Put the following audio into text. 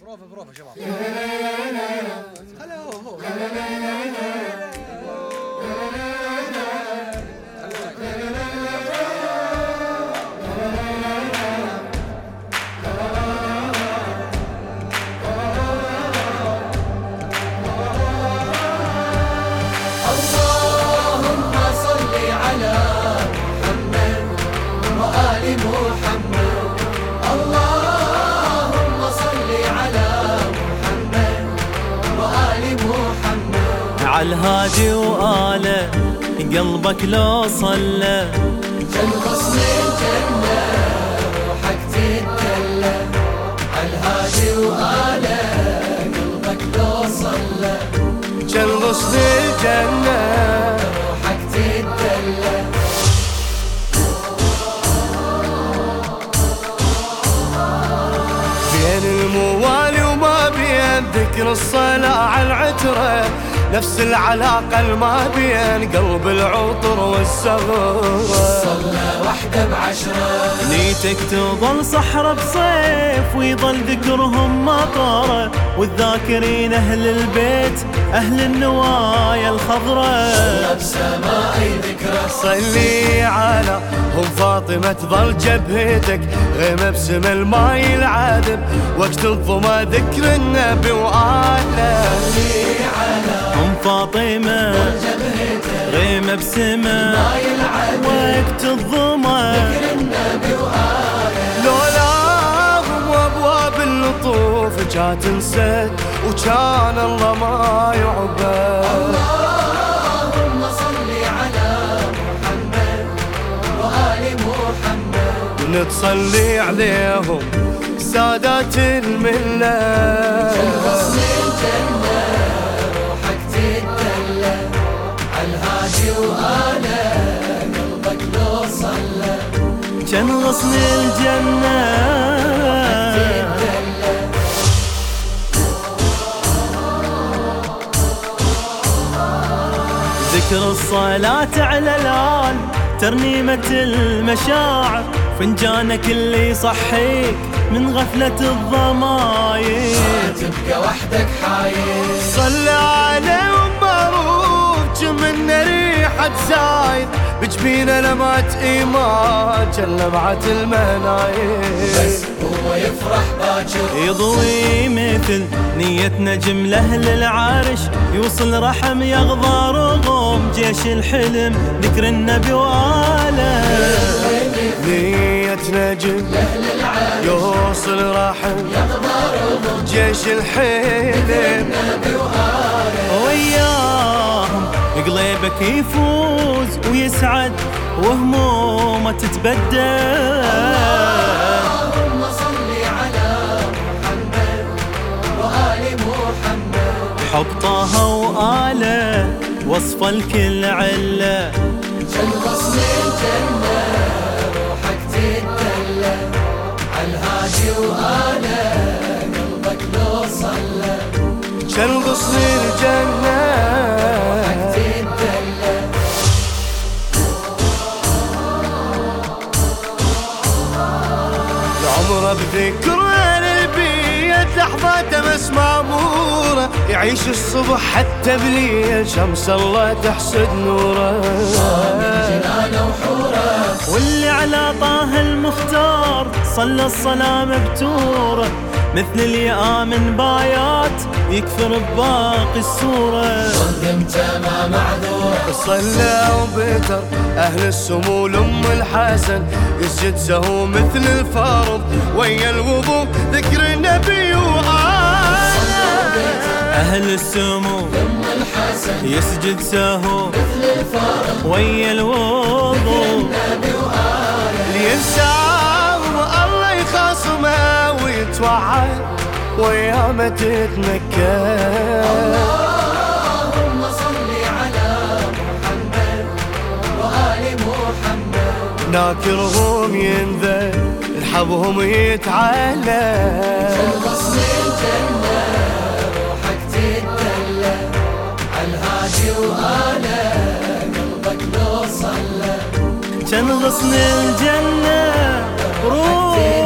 بروفه بروفه شباب. هلا هو. اللهم صل على محمد وآل محمد. محمد على الهادي وآله قلبك لو صلى غصن الجنة روحك تتدلى عالهادي وآله قلبك لو صلى. غصن الجنة روحك تتدلى بين الموالي وما بين ذكر الصلاة على العترة. نفس العلاقة الما بين قلب العطر والسغرة صلى وحدة بعشرة. نيتك تظل صحرة بصيف ويظل ذكرهم مطارة والذاكرين أهل البيت أهل النوايا الخضراء بسماء ذكرى. صلي على هم فاطمة تظل جبهتك غيمة بسم الماي العذب وقت الظما ذكر النبي وآله. أم فاطمة. غيمة بسما وقت الظما. لولاهم وابواب اللطوف جات انسد وكان الله ما يعبد. اللهم صل على محمد وآل محمد. نتصلي عليهم سادات الملة. غصن الجنة. ذكر الصلاة على الآل ترنيمة المشاعر. فنجانك اللي يصحيك من غفلة الضماير. تبقى وحدك حاير. صلى عليهم معروف من ريحة زايد بجبينه لمعت إيمان كان لمعت المناير بس هو يفرح باكر. يضوي مثل نية نجم لأهل العرش يوصل رحم يغضى رغم جيش الحلم ذكر النبي وآله. نية نجم يوصل رحم جيش الحلم وياهم قليبك يفوز ويسعد وهمومه تتبدل. اللهم صل على محمد وآل محمد. حب طه وآله وصف الكل علة. جل غصن الجنة روحك تتدلى عالهادي وآله قلبك لو صلى. كان غصن الجنة العمر بذكر البيت لحظات مس مامورة يعيش الصبح حتى بليل شمس الله تحسد نوره. واللي على طه المختار صلى الصلاة مبتورة. مثل اليآمن بايات يكثر بباقي السورة. قدمته ما معذوره صلى وبتر أهل السمو لأم الحسن. يسجد سهو مثل الفرض ويا الوضوء ذكر النبي وآله. أهل السمو ام الحسن يسجد سهو ويا الوضوء ينساهم الله يخاصمه ويتوعد. ويا تتنكر وآل محمد ناكرهم ينذر الحبهم يتعلى غصن الجنة روحك تتدلى عالهادي وآله قلبك لو صلى كان الجنة روحك